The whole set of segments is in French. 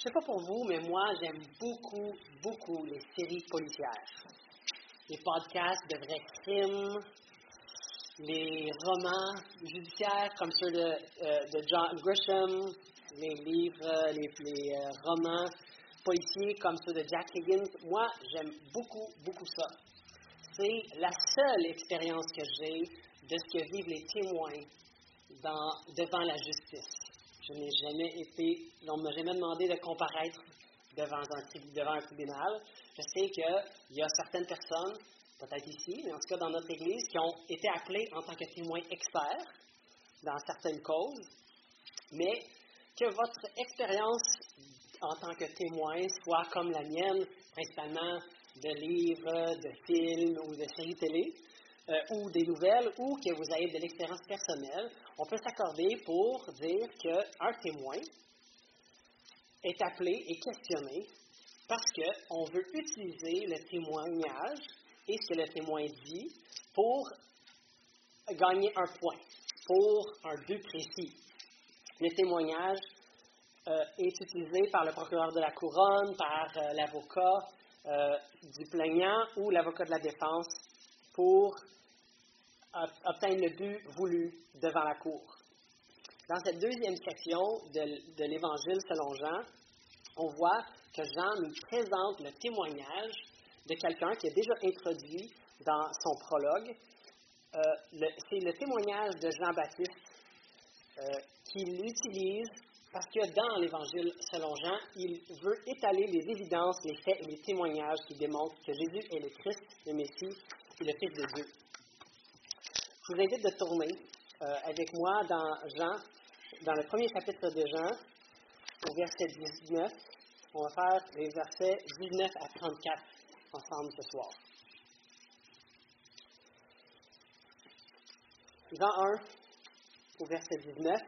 Je sais pas pour vous, mais moi, j'aime beaucoup, beaucoup les séries policières. Les podcasts de vrais crimes, les romans judiciaires comme ceux de, euh, John Grisham, les livres, les, euh, romans policiers comme ceux de Jack Higgins. Moi, j'aime beaucoup, beaucoup ça. C'est la seule expérience que j'ai de ce que vivent les témoins devant la justice. Je n'ai jamais été, on ne m'a jamais demandé de comparaître devant un, devant un tribunal. Je sais qu'il y a certaines personnes, peut-être ici, mais en tout cas dans notre Église, qui ont été appelées en tant que témoins experts dans certaines causes, mais que votre expérience en tant que témoin soit comme la mienne, principalement de livres, de films ou de séries télé, euh, ou des nouvelles, ou que vous ayez de l'expérience personnelle, on peut s'accorder pour dire qu'un témoin est appelé et questionné parce qu'on veut utiliser le témoignage et ce que le témoin dit pour gagner un point, pour un but précis. Le témoignage euh, est utilisé par le procureur de la couronne, par euh, l'avocat du plaignant ou l'avocat de la défense pour obtenir le but voulu devant la cour. Dans cette deuxième section de, l'Évangile selon Jean, on voit que Jean nous présente le témoignage de quelqu'un qui est déjà introduit dans son prologue. c'est le témoignage de Jean-Baptiste qu'il utilise parce que dans l'Évangile selon Jean, il veut étaler les évidences, les faits et les témoignages qui démontrent que Jésus est le Christ, le Messie et le Fils de Dieu. Je vous invite de tourner euh, avec moi dans Jean, dans le premier chapitre de Jean, au verset 19. On va faire les versets 19 à 34 ensemble ce soir. Jean 1, au verset 19.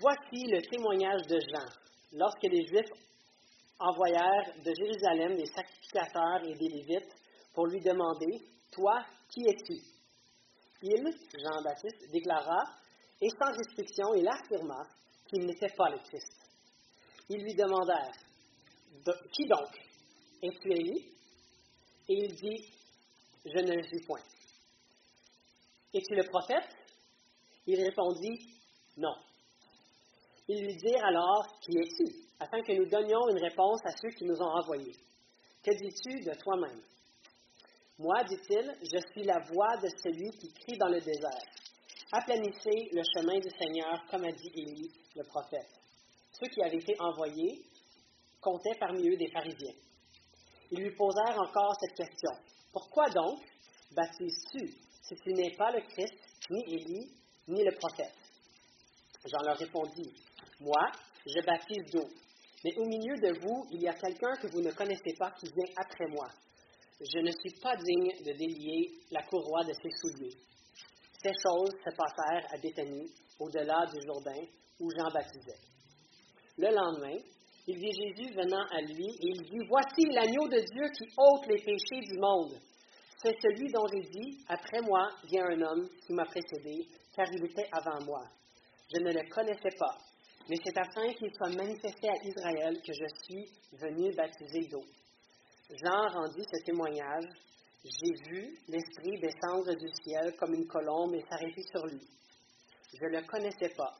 Voici le témoignage de Jean. Lorsque les Juifs envoyèrent de Jérusalem des sacrificateurs et des Lévites pour lui demander Toi, qui es-tu Il, Jean-Baptiste, déclara, et sans restriction, il affirma qu'il n'était pas le Christ. Ils lui demandèrent Qui donc? Es-tu Élie Et il dit Je ne le suis point. Es-tu le prophète? Il répondit Non. Ils lui dirent alors, Qui es-tu? afin que nous donnions une réponse à ceux qui nous ont envoyés. Que dis-tu de toi-même? Moi, dit-il, je suis la voix de celui qui crie dans le désert. Aplanissez le chemin du Seigneur, comme a dit Élie, le prophète. Ceux qui avaient été envoyés comptaient parmi eux des pharisiens. Ils lui posèrent encore cette question. Pourquoi donc baptises-tu si tu n'es pas le Christ, ni Élie, ni le prophète? Jean leur répondit, moi, je baptise d'eau. Mais au milieu de vous, il y a quelqu'un que vous ne connaissez pas qui vient après moi. Je ne suis pas digne de délier la courroie de ses souliers. Ces choses se passèrent à Béthanie, au-delà du Jourdain, où Jean baptisait. Le lendemain, il vit Jésus venant à lui et il dit Voici l'agneau de Dieu qui ôte les péchés du monde. C'est celui dont j'ai dit Après moi vient un homme qui m'a précédé, car il était avant moi. Je ne le connaissais pas, mais c'est afin qu'il soit manifesté à Israël que je suis venu baptiser d'eau. Jean rendit ce témoignage. J'ai vu l'Esprit descendre du ciel comme une colombe et s'arrêter sur lui. Je ne le connaissais pas,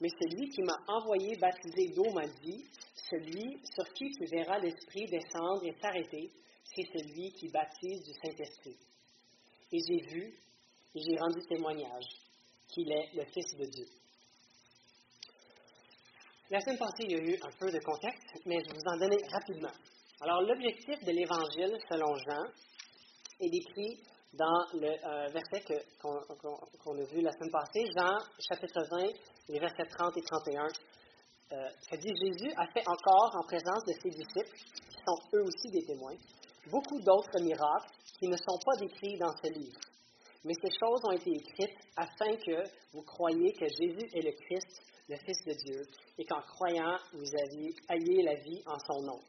mais celui qui m'a envoyé baptiser d'eau m'a dit, celui sur qui tu verras l'Esprit descendre et s'arrêter, c'est celui qui baptise du Saint-Esprit. Et j'ai vu et j'ai rendu témoignage qu'il est le Fils de Dieu. La semaine passée, il y a eu un peu de contexte, mais je vais vous en donner rapidement. Alors, l'objectif de l'Évangile, selon Jean, est décrit dans le euh, verset qu'on a vu la semaine passée, Jean chapitre 20, les versets 30 et 31. Euh, ça dit Jésus a fait encore en présence de ses disciples, qui sont eux aussi des témoins, beaucoup d'autres miracles qui ne sont pas décrits dans ce livre. Mais ces choses ont été écrites afin que vous croyiez que Jésus est le Christ, le Fils de Dieu, et qu'en croyant, vous ayez la vie en son nom.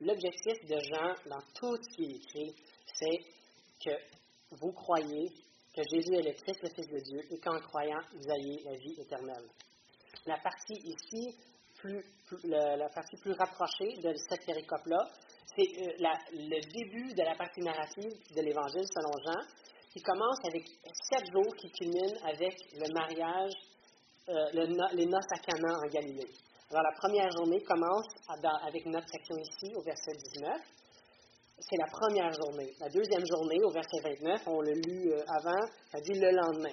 L'objectif de Jean, dans tout ce qui est écrit, c'est que vous croyez que Jésus est le Christ, le Fils de Dieu, et qu'en croyant, vous ayez la vie éternelle. La partie ici, la, partie plus rapprochée de cette péricope-là, c'est euh, le début de la partie narrative de l'Évangile selon Jean, qui commence avec sept jours qui culminent avec le mariage, euh, les noces à Cana en Galilée. Alors la première journée commence avec notre section ici au verset 19. C'est la première journée. La deuxième journée, au verset 29, on l'a lu euh, avant, ça dit le lendemain.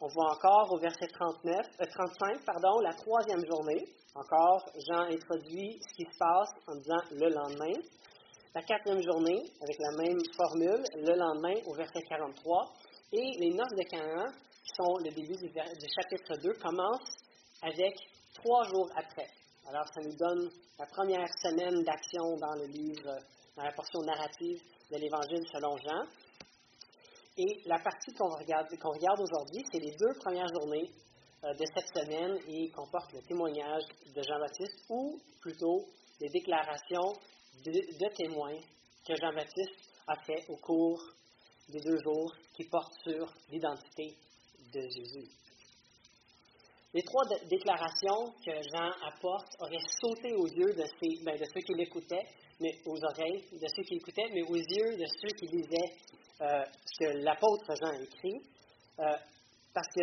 On voit encore au verset 39, 35, euh, pardon, la troisième journée. Encore, Jean introduit ce qui se passe en disant le lendemain. La quatrième journée, avec la même formule, le lendemain au verset 43. Et les noces de Canaan, qui sont le début du, du chapitre 2, commencent avec trois jours après. Alors, ça nous donne la première semaine d'action dans le livre, dans la portion narrative de l'Évangile selon Jean. Et la partie qu'on regarde, regarde aujourd'hui, c'est les deux premières journées euh, de cette semaine et comporte le témoignage de Jean-Baptiste, ou plutôt les déclarations de, témoins que Jean-Baptiste a fait au cours des deux jours qui portent sur l'identité de Jésus. Les trois déclarations que Jean apporte auraient sauté aux yeux de, ben, de ceux qui l'écoutaient, mais aux oreilles de ceux qui l'écoutaient, mais aux yeux de ceux qui lisaient euh, ce que l'apôtre Jean écrit, euh, parce que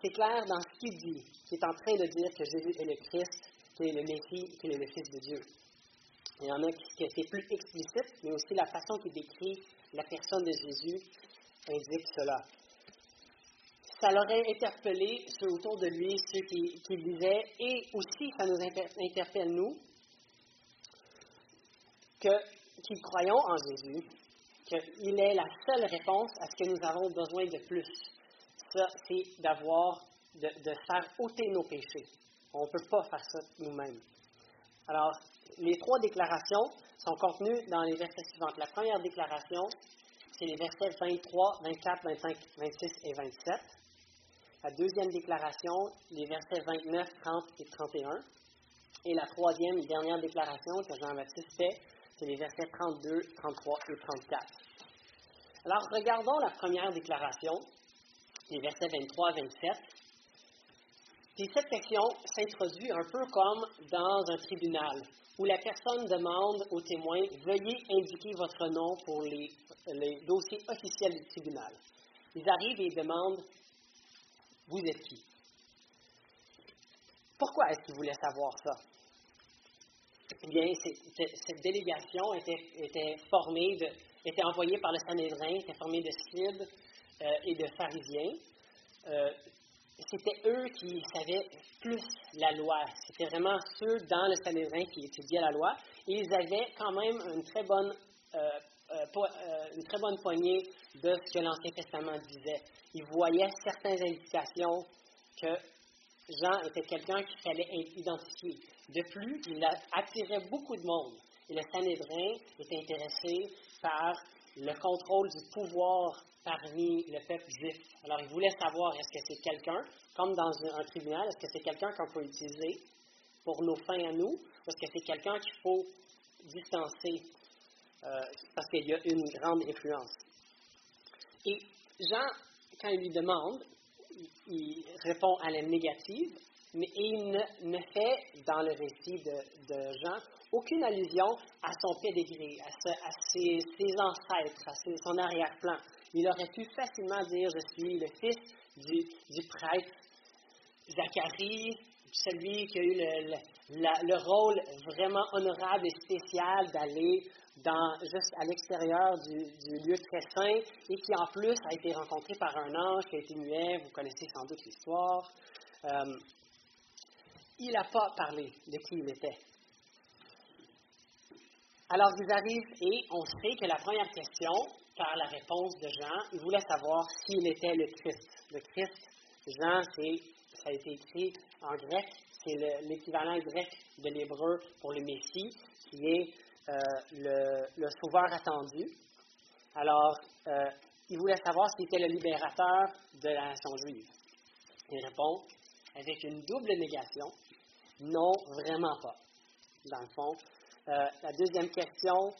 c'est clair dans ce qu'il dit, qu'il est en train de dire que Jésus est le Christ, qu'il est le Messie, qu'il est le Fils de Dieu. Il y en a qui c'est plus explicite, mais aussi la façon qu'il décrit la personne de Jésus indique cela. Ça l'aurait interpellé ceux autour de lui, ceux qui, qui lisaient, et aussi ça nous interpelle nous, que, qui croyons en Jésus, qu'il est la seule réponse à ce que nous avons besoin de plus. Ça, c'est d'avoir, de, faire ôter nos péchés. On ne peut pas faire ça nous-mêmes. Alors, les trois déclarations sont contenues dans les versets suivants. La première déclaration, c'est les versets 23, 24, 25, 26 et 27. La deuxième déclaration, les versets 29, 30 et 31. Et la troisième et dernière déclaration que Jean-Baptiste fait, c'est les versets 32, 33 et 34. Alors, regardons la première déclaration, les versets 23 à 27. Puis cette section s'introduit un peu comme dans un tribunal, où la personne demande aux témoins Veuillez indiquer votre nom pour les, dossiers officiels du tribunal. Ils arrivent et demandent Vous êtes qui? Pourquoi est-ce qu'ils voulaient savoir ça? Eh bien, cette délégation était, formée, était envoyée par le Sanhédrin, était formée de scribes euh, et de pharisiens. Euh, c'était eux qui savaient plus la loi. C'était vraiment ceux dans le Sanhédrin qui étudiaient la loi. Et ils avaient quand même une très bonne, euh, une très bonne poignée de ce que l'Ancien Testament disait. Ils voyaient certaines indications que Jean était quelqu'un qu'il fallait identifier. De plus, il attirait beaucoup de monde. Et le Sanhédrin était intéressé par le contrôle du pouvoir parmi le peuple juif. Alors, il voulait savoir est-ce que c'est quelqu'un, comme dans un, tribunal, est-ce que c'est quelqu'un qu'on peut utiliser pour nos fins à nous, ou est-ce que c'est quelqu'un qu'il faut distancer euh, parce qu'il y a une grande influence. Et Jean, quand il lui demande, il répond à la négative, mais il ne, fait, dans le récit de, Jean, aucune allusion à son pédigré, à, ses, ancêtres, à son arrière-plan. Il aurait pu facilement dire Je suis le fils du, prêtre Zacharie, celui qui a eu le, rôle vraiment honorable et spécial d'aller juste à l'extérieur du, lieu très saint et qui en plus a été rencontré par un ange qui a été muet. Vous connaissez sans doute l'histoire. Euh, il n'a pas parlé de qui il était. Alors ils arrivent et on sait que la première question, par la réponse de Jean, il voulait savoir s'il était le Christ. Le Christ, Jean, ça a été écrit en grec, c'est l'équivalent grec de l'hébreu pour le Messie, qui est euh, le, sauveur attendu. Alors, euh, il voulait savoir s'il était le libérateur de la nation juive. Il répond avec une double négation. Non, vraiment pas. Dans le fond, euh, la deuxième question,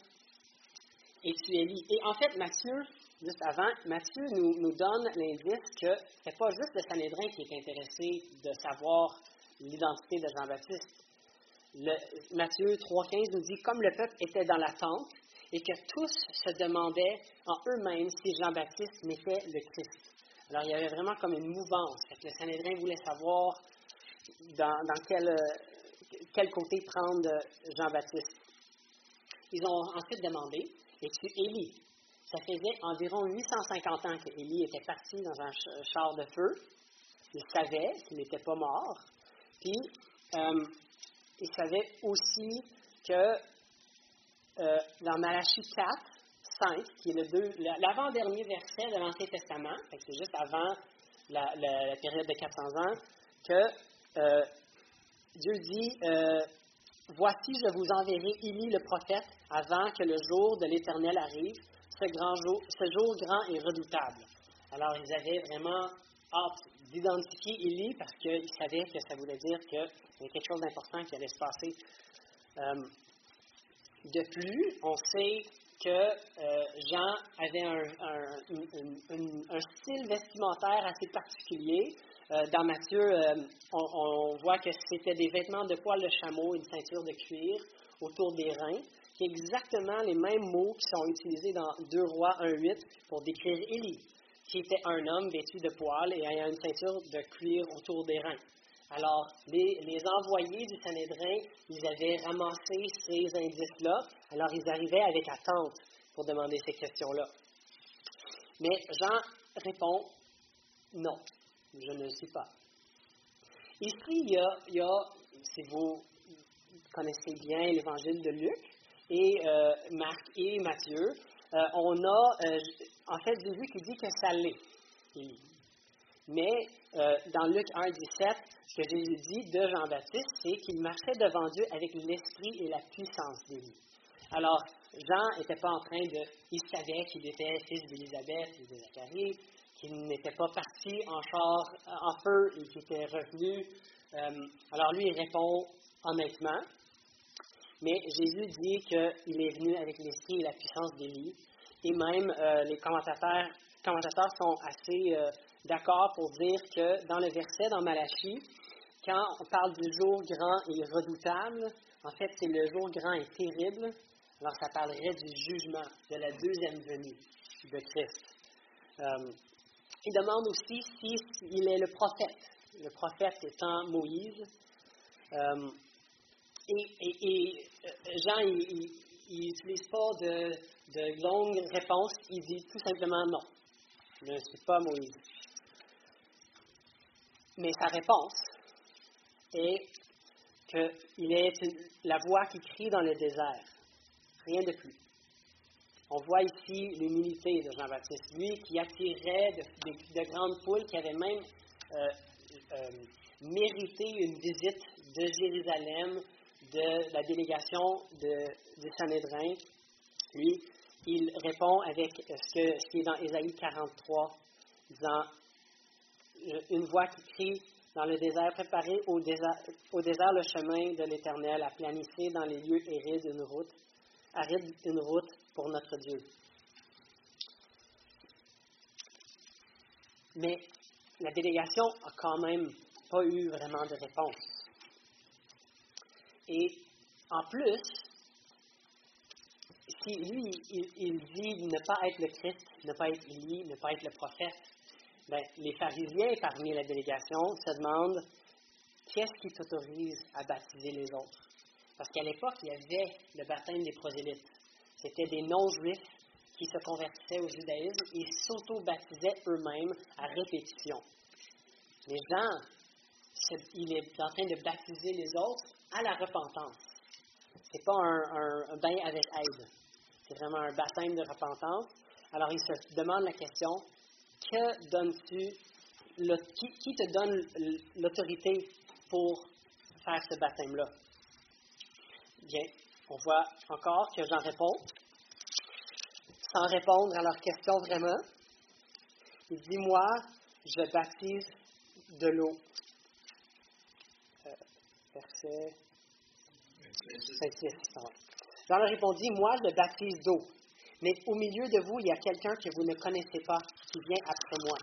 es-tu Élie? Et en fait, Matthieu, juste avant, Matthieu nous, nous donne l'indice que ce n'est pas juste le Sanhédrin qui est intéressé de savoir l'identité de Jean-Baptiste. Matthieu 3,15 nous dit Comme le peuple était dans l'attente et que tous se demandaient en eux-mêmes si Jean-Baptiste n'était le Christ. Alors il y avait vraiment comme une mouvance. le Sanhédrin voulait savoir dans, quel, quel, côté prendre Jean-Baptiste. Ils ont ensuite demandé Es-tu Élie? Ça faisait environ 850 ans que Élie était parti dans un char de feu. Il savait qu'il n'était pas mort. Puis, euh, il savait aussi que euh, dans Malachie 4, 5, qui est l'avant-dernier verset de l'Ancien Testament, c'est juste avant la, période de 400 ans, que euh, Dieu dit Voici, je vous enverrai Élie le prophète avant que le jour de l'Éternel arrive. Ce, grand jour, ce jour grand et redoutable. Alors, ils avaient vraiment hâte d'identifier Élie parce qu'ils savaient que ça voulait dire qu'il y avait quelque chose d'important qui allait se passer. Euh, de plus, on sait que euh, Jean avait un, style vestimentaire assez particulier. Euh, dans Matthieu, on, voit que c'était des vêtements de poil de chameau, une ceinture de cuir autour des reins, qui exactement les mêmes mots qui sont utilisés dans 2 Rois 1.8 pour décrire Élie qui était un homme vêtu de poils et ayant une ceinture de cuir autour des reins. Alors, les, envoyés du Sanhédrin, ils avaient ramassé ces indices-là, alors ils arrivaient avec attente pour demander ces questions-là. Mais Jean répond non, je ne le suis pas. Ici, il y a, si vous connaissez bien l'évangile de Luc, et euh, Marc et Matthieu, euh, on a, euh, en fait, Jésus qui dit que ça l'est, Mais euh, dans Luc 1, 17, ce que Jésus dit de Jean-Baptiste, c'est qu'il marchait devant Dieu avec l'esprit et la puissance d'Élie. Alors, Jean n'était pas en train de. Il savait qu'il était fils d'Élisabeth et de Zacharie, qu'il n'était pas parti en char, en feu et qu'il était revenu. alors, lui, il répond honnêtement. Mais Jésus dit qu'il est venu avec l'esprit et la puissance d'Élie. Et même euh, les commentateurs, sont assez euh, d'accord pour dire que dans le verset dans Malachie, quand on parle du jour grand et redoutable, en fait, c'est le jour grand et terrible. Alors, ça parlerait du jugement, de la deuxième venue de Christ. Euh, il demande aussi s'il est le prophète, le prophète étant Moïse. Et, euh, Jean, il n'utilise pas de, de longues réponses, il dit tout simplement non. Je ne suis pas Moïse. Mais sa réponse est qu'il est la voix qui crie dans le désert. Rien de plus. On voit ici l'humilité de Jean-Baptiste, lui qui attirait de, grandes poules, qui avait même euh, euh, mérité une visite de Jérusalem de la délégation de, du Sanhédrin, lui, il répond avec ce, que, ce qui est dans Ésaïe 43, disant Une voix qui crie dans le désert, préparez au désert, au désert le chemin de l'Éternel, aplanissez dans les lieux arides une route, aride une route pour notre Dieu. Mais la délégation a quand même pas eu vraiment de réponse. Et en plus, si lui, il, dit ne pas être le Christ, ne pas être Élie, ne pas être le prophète, ben, les pharisiens parmi la délégation se demandent qu'est-ce qui t'autorise à baptiser les autres? Parce qu'à l'époque, il y avait le baptême des prosélytes. C'était des non-juifs qui se convertissaient au judaïsme et s'auto-baptisaient eux-mêmes à répétition. Mais Jean, il est en train de baptiser les autres à la repentance. Ce n'est pas un, bain avec aide. C'est vraiment un baptême de repentance. Alors, il se demande la question que donnes-tu qui, te donne l'autorité pour faire ce baptême-là? Bien, on voit encore que j'en réponds. Sans répondre à leur question vraiment, il dit Moi, je baptise de l'eau verset 26. Jean leur répondit, moi je baptise d'eau, mais au milieu de vous, il y a quelqu'un que vous ne connaissez pas, qui vient après moi.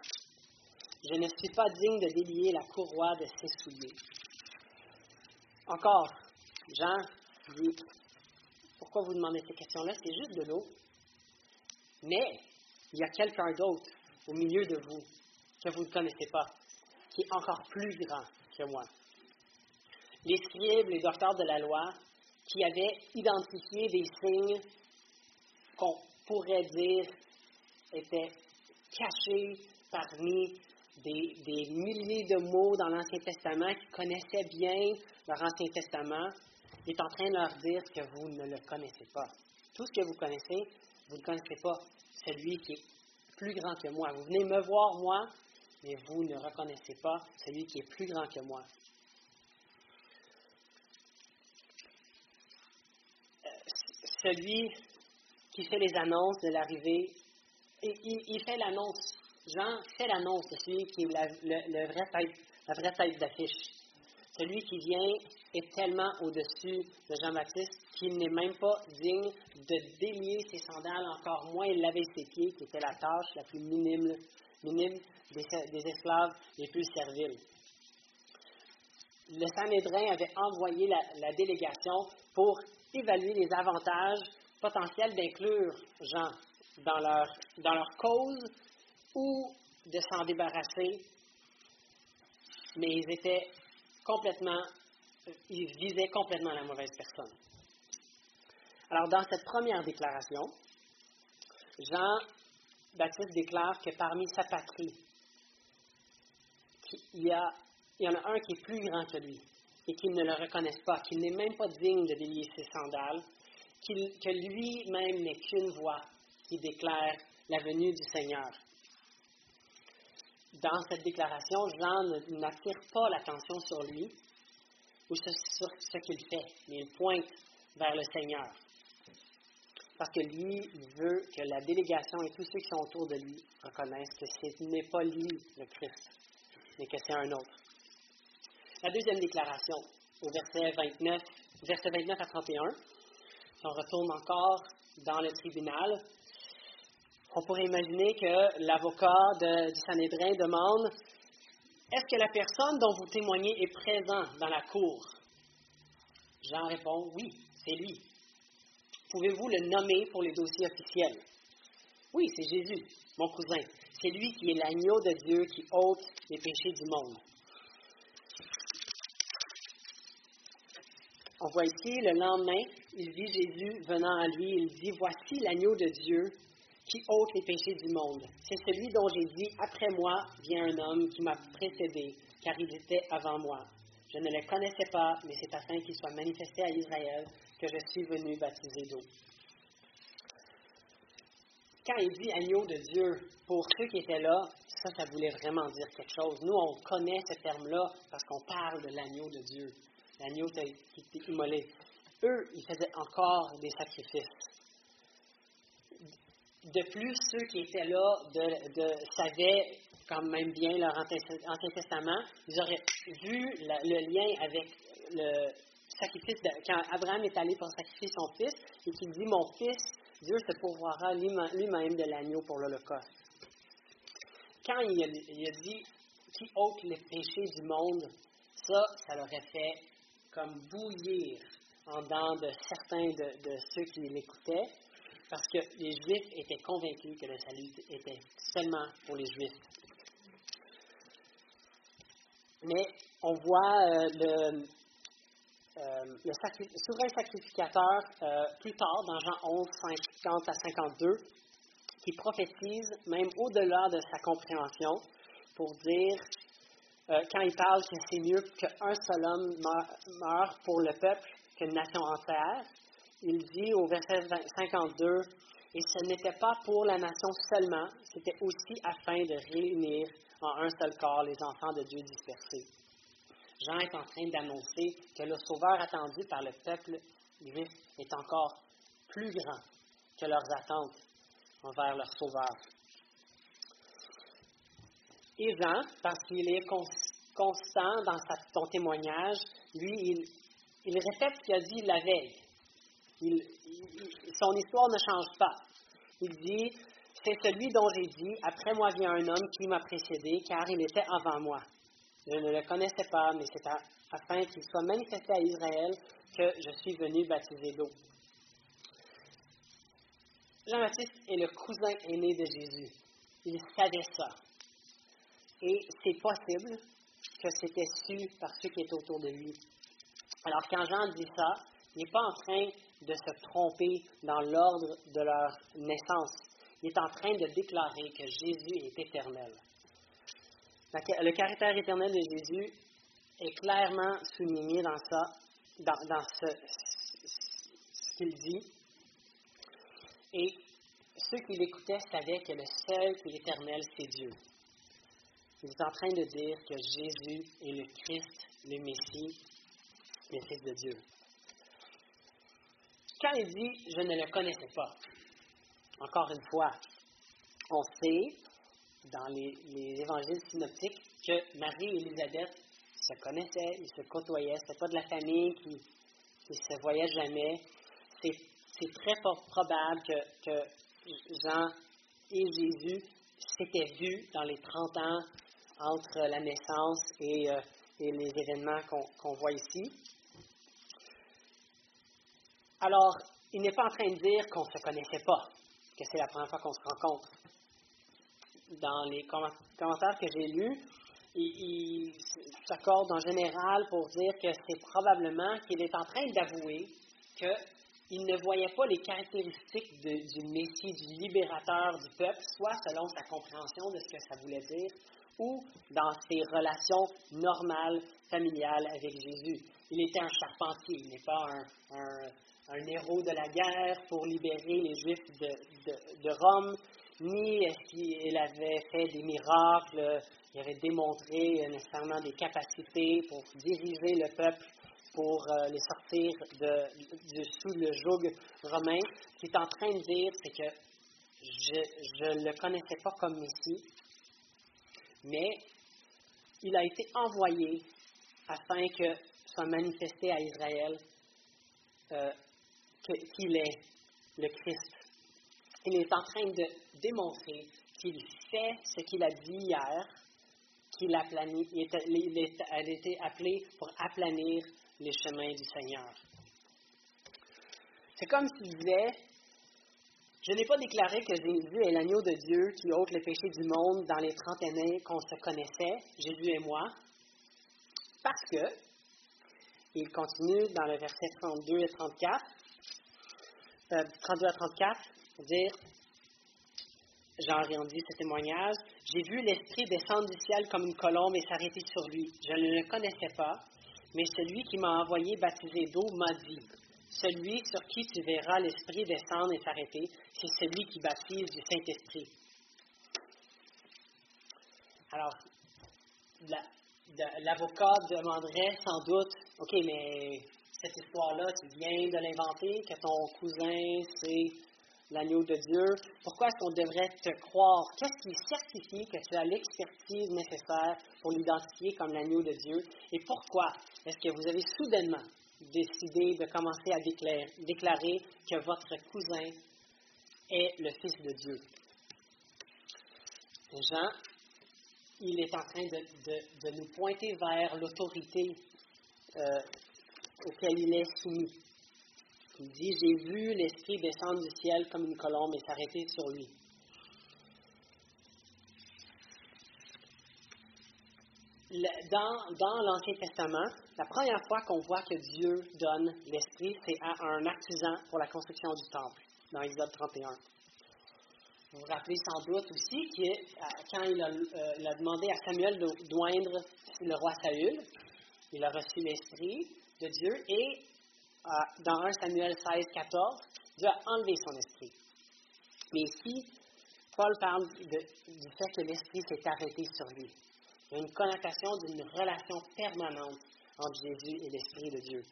Je ne suis pas digne de délier la courroie de ses souliers. Encore, Jean dit, pourquoi vous demandez ces questions-là? C'est juste de l'eau. Mais il y a quelqu'un d'autre au milieu de vous que vous ne connaissez pas, qui est encore plus grand que moi. Les scribes, les docteurs de la loi, qui avaient identifié des signes qu'on pourrait dire étaient cachés parmi des, des milliers de mots dans l'Ancien Testament, qui connaissaient bien leur Ancien Testament, est en train de leur dire que vous ne le connaissez pas. Tout ce que vous connaissez, vous ne connaissez pas celui qui est plus grand que moi. Vous venez me voir, moi, mais vous ne reconnaissez pas celui qui est plus grand que moi. Euh, celui qui fait les annonces de l'arrivée, il, fait l'annonce. Jean fait l'annonce de celui qui est la, le, vrai la vraie tête d'affiche. Celui qui vient est tellement au-dessus de Jean-Baptiste qu'il n'est même pas digne de délier ses sandales, encore moins laver ses pieds, qui était la tâche la plus minime, minime des, esclaves les plus serviles. Le Sanhédrin avait envoyé la, délégation pour évaluer les avantages potentiels d'inclure Jean dans leur, dans leur cause ou de s'en débarrasser, mais ils étaient complètement, ils visaient complètement la mauvaise personne. Alors, dans cette première déclaration, Jean-Baptiste déclare que parmi sa patrie, il y, a, il y en a un qui est plus grand que lui et qu'il ne le reconnaisse pas, qu'il n'est même pas digne de délier ses sandales, que lui-même n'est qu'une voix qui déclare la venue du Seigneur. Dans cette déclaration, Jean n'attire pas l'attention sur lui ou sur ce qu'il fait, mais il pointe vers le Seigneur. Parce que lui, veut que la délégation et tous ceux qui sont autour de lui reconnaissent que ce n'est pas lui le Christ, mais que c'est un autre. La deuxième déclaration, au verset 29, verset 29 à 31, on retourne encore dans le tribunal, on pourrait imaginer que l'avocat du Sanhédrin demande Est-ce que la personne dont vous témoignez est présente dans la cour? Jean répond Oui, c'est lui. Pouvez-vous le nommer pour les dossiers officiels Oui, c'est Jésus, mon cousin. C'est lui qui est l'agneau de Dieu qui ôte les péchés du monde. On voit ici, le lendemain, il dit Jésus venant à lui, il dit, Voici l'agneau de Dieu qui ôte les péchés du monde. C'est celui dont j'ai dit, Après moi vient un homme qui m'a précédé, car il était avant moi. Je ne le connaissais pas, mais c'est afin qu'il soit manifesté à Israël que je suis venu baptiser d'eau. Quand il dit agneau de Dieu, pour ceux qui étaient là, ça, ça voulait vraiment dire quelque chose. Nous, on connaît ce terme-là parce qu'on parle de l'agneau de Dieu, l'agneau qui était immolé. Eux, ils faisaient encore des sacrifices. De plus, ceux qui étaient là de, savaient quand même bien leur Ancien Testament, ils auraient vu le lien avec le, sacrifice, quand Abraham est allé pour sacrifier son fils, et qu'il dit Mon fils, Dieu se pourvoira lui-même de l'agneau pour l'Holocauste. Quand il a, dit Qui ôte les péchés du monde, ça, ça l'aurait fait comme bouillir en dedans de certains de, ceux qui l'écoutaient, parce que les Juifs étaient convaincus que le salut était seulement pour les Juifs. Mais on voit euh, le, euh, le, souverain sacrificateur, euh, plus tard, dans Jean 11, 50 à 52, qui prophétise même au-delà de sa compréhension pour dire, euh, quand il parle que c'est mieux qu'un seul homme meure pour le peuple qu'une nation entière, il dit au verset 52, et ce n'était pas pour la nation seulement, c'était aussi afin de réunir en un seul corps les enfants de Dieu dispersés. Jean est en train d'annoncer que le Sauveur attendu par le peuple est encore plus grand que leurs attentes envers leur Sauveur. Jean, parce qu'il est constant dans son témoignage, lui, il, répète ce qu'il a dit la veille. son histoire ne change pas. Il dit, c'est celui dont j'ai dit, après moi vient un homme qui m'a précédé, car il était avant moi. Je ne le connaissais pas, mais c'est afin qu'il soit manifesté à Israël que je suis venu baptiser d'eau. Jean-Baptiste est le cousin aîné de Jésus. Il savait ça. Et c'est possible que c'était su par ceux qui étaient autour de lui. Alors quand Jean dit ça, il n'est pas en train de se tromper dans l'ordre de leur naissance. Il est en train de déclarer que Jésus est éternel. Le caractère éternel de Jésus est clairement souligné dans ça, dans, ce, ce qu'il dit. Et ceux qui l'écoutaient savaient que le seul qui est éternel, c'est Dieu. Il est en train de dire que Jésus est le Christ, le Messie, le Fils de Dieu. Quand il dit Je ne le connaissais pas, encore une fois, on sait dans les, évangiles synoptiques que Marie et Élisabeth se connaissaient, ils se côtoyaient. Ce pas de la famille qui ne se voyait jamais. C'est très probable que, Jean et Jésus s'étaient vus dans les 30 ans entre la naissance et, euh, les événements qu'on voit ici. Alors, il n'est pas en train de dire qu'on ne se connaissait pas, que c'est la première fois qu'on se rencontre. Dans les commentaires que j'ai lus, il, s'accorde en général pour dire que c'est probablement qu'il est en train d'avouer qu'il ne voyait pas les caractéristiques du Messie, du libérateur du peuple, soit selon sa compréhension de ce que ça voulait dire, ou dans ses relations normales, familiales avec Jésus. Il était un charpentier, il n'est pas un, héros de la guerre pour libérer les Juifs de, Rome, ni est-ce qu'il avait fait des miracles, il avait démontré nécessairement des capacités pour diriger le peuple, pour euh, les sortir de, sous le joug romain. Ce qu'il est en train de dire, c'est que je ne le connaissais pas comme Messie, mais il a été envoyé afin que soit manifesté à Israël euh, qu'il est le Christ. Il est en train de démontrer qu'il fait ce qu'il a dit hier, qu'il a, il, été appelé pour aplanir les chemins du Seigneur. C'est comme s'il disait, je n'ai pas déclaré que Jésus est l'agneau de Dieu qui ôte les péchés du monde dans les trente années qu'on se connaissait, Jésus et moi, parce que, il continue dans le verset 32 et 34, 32 euh, à 34, dire, Jean dit ce témoignage, j'ai vu l'Esprit descendre du ciel comme une colombe et s'arrêter sur lui. Je ne le connaissais pas, mais celui qui m'a envoyé baptiser d'eau m'a dit, celui sur qui tu verras l'Esprit descendre et s'arrêter, c'est celui qui baptise du Saint-Esprit. Alors, l'avocat demanderait sans doute, OK, mais cette histoire-là, tu viens de l'inventer, que ton cousin, c'est l'agneau de Dieu. Pourquoi est-ce qu'on devrait te croire? Qu'est-ce qui certifie que tu as l'expertise nécessaire pour l'identifier comme l'agneau de Dieu? Et pourquoi est-ce que vous avez soudainement décidé de commencer à déclarer, que votre cousin est le Fils de Dieu? Jean, il est en train de, nous pointer vers l'autorité euh, auquel il est soumis. Il dit, j'ai vu l'Esprit descendre du ciel comme une colombe et s'arrêter sur lui. Dans, l'Ancien Testament, la première fois qu'on voit que Dieu donne l'Esprit, c'est à un artisan pour la construction du temple, dans Exode 31. Vous vous rappelez sans doute aussi que euh, quand il a, euh, il a demandé à Samuel d'oindre le roi Saül, il a reçu l'Esprit, de Dieu et euh, dans 1 Samuel 16, 14, Dieu a enlevé son esprit. Mais ici, Paul parle du fait que l'esprit s'est arrêté sur lui. Il a une connotation d'une relation permanente entre Jésus et l'esprit de Dieu.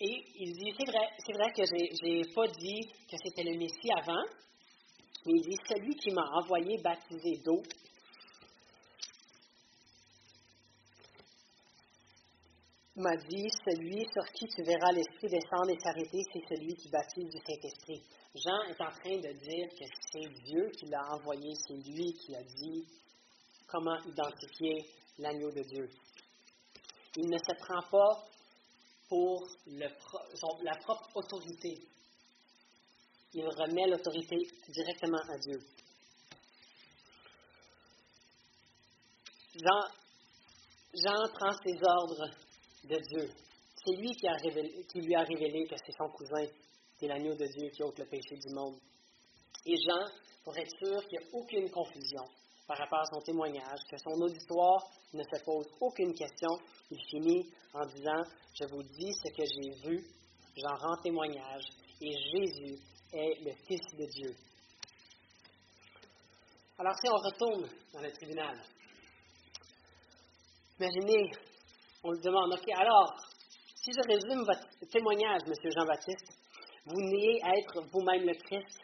Et il dit, c'est vrai, c'est vrai que je n'ai pas dit que c'était le Messie avant, mais il dit, celui qui m'a envoyé baptiser d'eau, m'a dit, celui sur qui tu verras l'Esprit descendre et s'arrêter, c'est celui qui baptise du Saint-Esprit. Jean est en train de dire que c'est Dieu qui l'a envoyé, c'est lui qui a dit comment identifier l'agneau de Dieu. Il ne se prend pas pour la propre autorité. Il remet l'autorité directement à Dieu. Jean prend ses ordres de Dieu. C'est lui qui, a révélé, qui lui a révélé que c'est son cousin, qui est l'agneau de Dieu qui ôte le péché du monde. Et Jean, pour être sûr qu'il n'y a aucune confusion par rapport à son témoignage, que son auditoire ne se pose aucune question, il finit en disant, je vous dis ce que j'ai vu, j'en rends témoignage, et Jésus est le Fils de Dieu. Alors si on retourne dans le tribunal, imaginez, on lui demande, OK, alors, si je résume votre témoignage, M. Jean-Baptiste, vous niez être vous-même le Christ,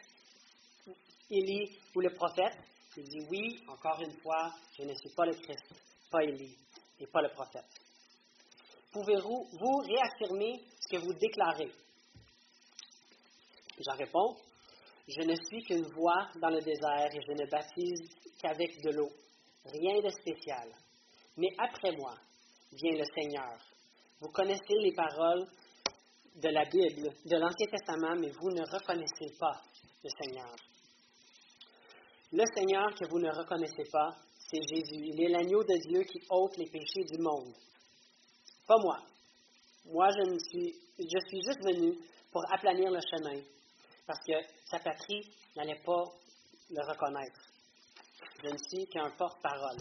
Élie ou le prophète? Il dit oui, encore une fois, je ne suis pas le Christ, pas Élie et pas le prophète. Pouvez-vous vous réaffirmer ce que vous déclarez? J'en réponds, je ne suis qu'une voix dans le désert et je ne baptise qu'avec de l'eau. Rien de spécial. Mais après moi vient le Seigneur. Vous connaissez les paroles de la Bible, de l'Ancien Testament, mais vous ne reconnaissez pas le Seigneur. Le Seigneur que vous ne reconnaissez pas, c'est Jésus. Il est l'agneau de Dieu qui ôte les péchés du monde. Pas moi. Moi, je, suis, je suis juste venu pour aplanir le chemin, parce que sa patrie n'allait pas le reconnaître. Je ne suis qu'un porte-parole.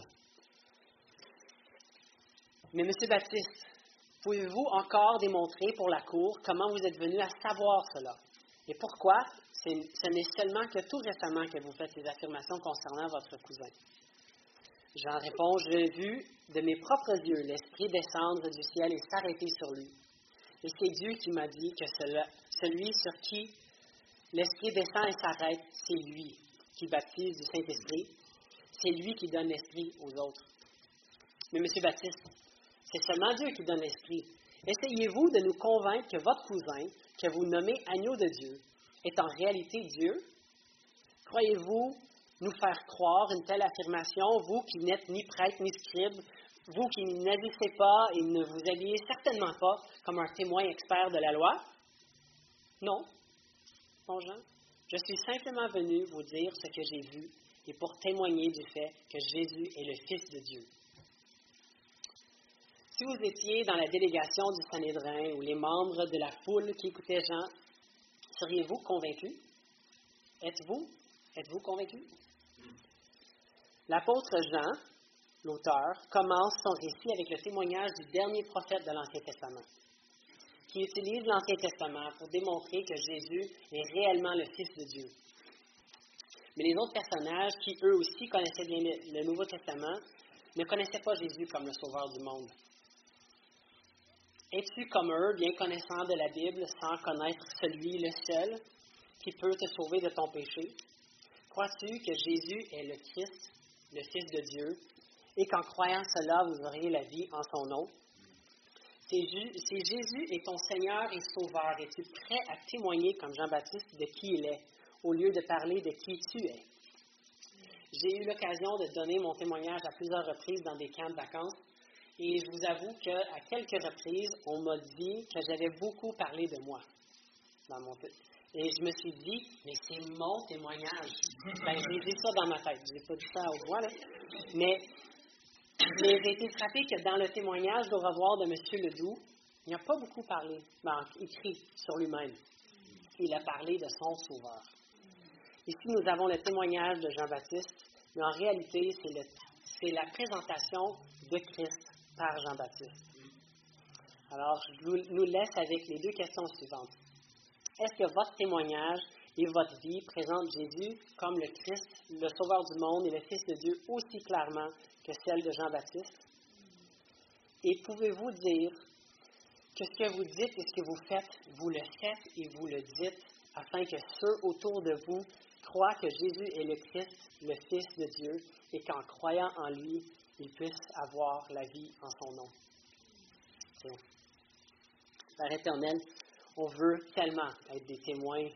Mais M. Baptiste, pouvez-vous encore démontrer pour la Cour comment vous êtes venu à savoir cela? Et pourquoi? Ce n'est seulement que tout récemment que vous faites ces affirmations concernant votre cousin. J'en réponds, j'ai vu de mes propres yeux l'Esprit descendre du ciel et s'arrêter sur lui. Et c'est Dieu qui m'a dit que celui sur qui l'Esprit descend et s'arrête, c'est lui qui baptise du Saint-Esprit. C'est lui qui donne l'Esprit aux autres. Mais Monsieur Baptiste, c'est seulement Dieu qui donne l'Esprit. Essayez-vous de nous convaincre que votre cousin, que vous nommez agneau de Dieu, est en réalité Dieu? Croyez-vous nous faire croire une telle affirmation, vous qui n'êtes ni prêtre ni scribe, vous qui n'agissez pas et ne vous habillez certainement pas comme un témoin expert de la loi? Non. Bon Jean, je suis simplement venu vous dire ce que j'ai vu et pour témoigner du fait que Jésus est le Fils de Dieu. Si vous étiez dans la délégation du Sanhédrin ou les membres de la foule qui écoutaient Jean, Seriez-vous convaincu? Êtes-vous? Êtes-vous convaincu? L'apôtre Jean, l'auteur, commence son récit avec le témoignage du dernier prophète de l'Ancien Testament, qui utilise l'Ancien Testament pour démontrer que Jésus est réellement le Fils de Dieu. Mais les autres personnages, qui eux aussi connaissaient bien le, Nouveau Testament, ne connaissaient pas Jésus comme le Sauveur du monde. Es-tu comme eux, bien connaissant de la Bible, sans connaître celui, le seul, qui peut te sauver de ton péché? Crois-tu que Jésus est le Christ, le Fils de Dieu, et qu'en croyant cela, vous auriez la vie en son nom? Si Jésus est ton Seigneur et Sauveur, es-tu prêt à témoigner comme Jean-Baptiste de qui il est, au lieu de parler de qui tu es? J'ai eu l'occasion de donner mon témoignage à plusieurs reprises dans des camps de vacances et je vous avoue qu'à quelques reprises, on m'a dit que j'avais beaucoup parlé de moi. Dans mon et je me suis dit, mais c'est mon témoignage. Ben, j'ai dit ça dans ma tête. Je n'ai pas dit ça au voix, là. Mais, j'ai été frappé que dans le témoignage d'au revoir de M. Ledoux, il n'a pas beaucoup parlé, ben, écrit sur lui-même. Il a parlé de son sauveur. Ici, nous avons le témoignage de Jean-Baptiste, mais en réalité, c'est la présentation de Christ par Jean-Baptiste. Alors, je nous laisse avec les deux questions suivantes. Est-ce que votre témoignage et votre vie présentent Jésus comme le Christ, le Sauveur du monde et le Fils de Dieu aussi clairement que celle de Jean-Baptiste? Et pouvez-vous dire que ce que vous dites et ce que vous faites, vous le faites et vous le dites afin que ceux autour de vous croient que Jésus est le Christ, le Fils de Dieu, et qu'en croyant en lui, ils puissent avoir la vie en son nom. Père éternel, on veut tellement être des témoins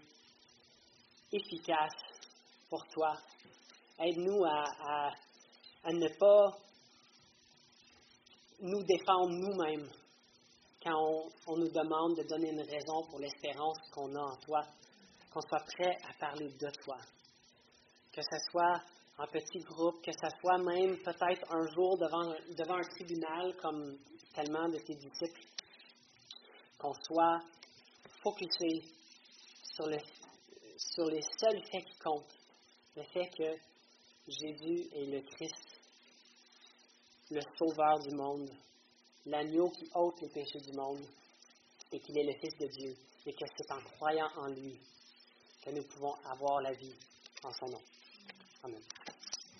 efficaces pour toi. Aide-nous à, ne pas nous défendre nous-mêmes quand on nous demande de donner une raison pour l'espérance qu'on a en toi, qu'on soit prêt à parler de toi. Que ce soit en petit groupe, que ce soit même peut-être un jour devant, devant un tribunal comme tellement de tes disciples, qu'on soit focusé sur, le, sur les seuls faits qui comptent, le fait que Jésus est le Christ, le Sauveur du monde, l'agneau qui ôte les péchés du monde, et qu'il est le Fils de Dieu, et que c'est en croyant en lui que nous pouvons avoir la vie en son nom. Amen.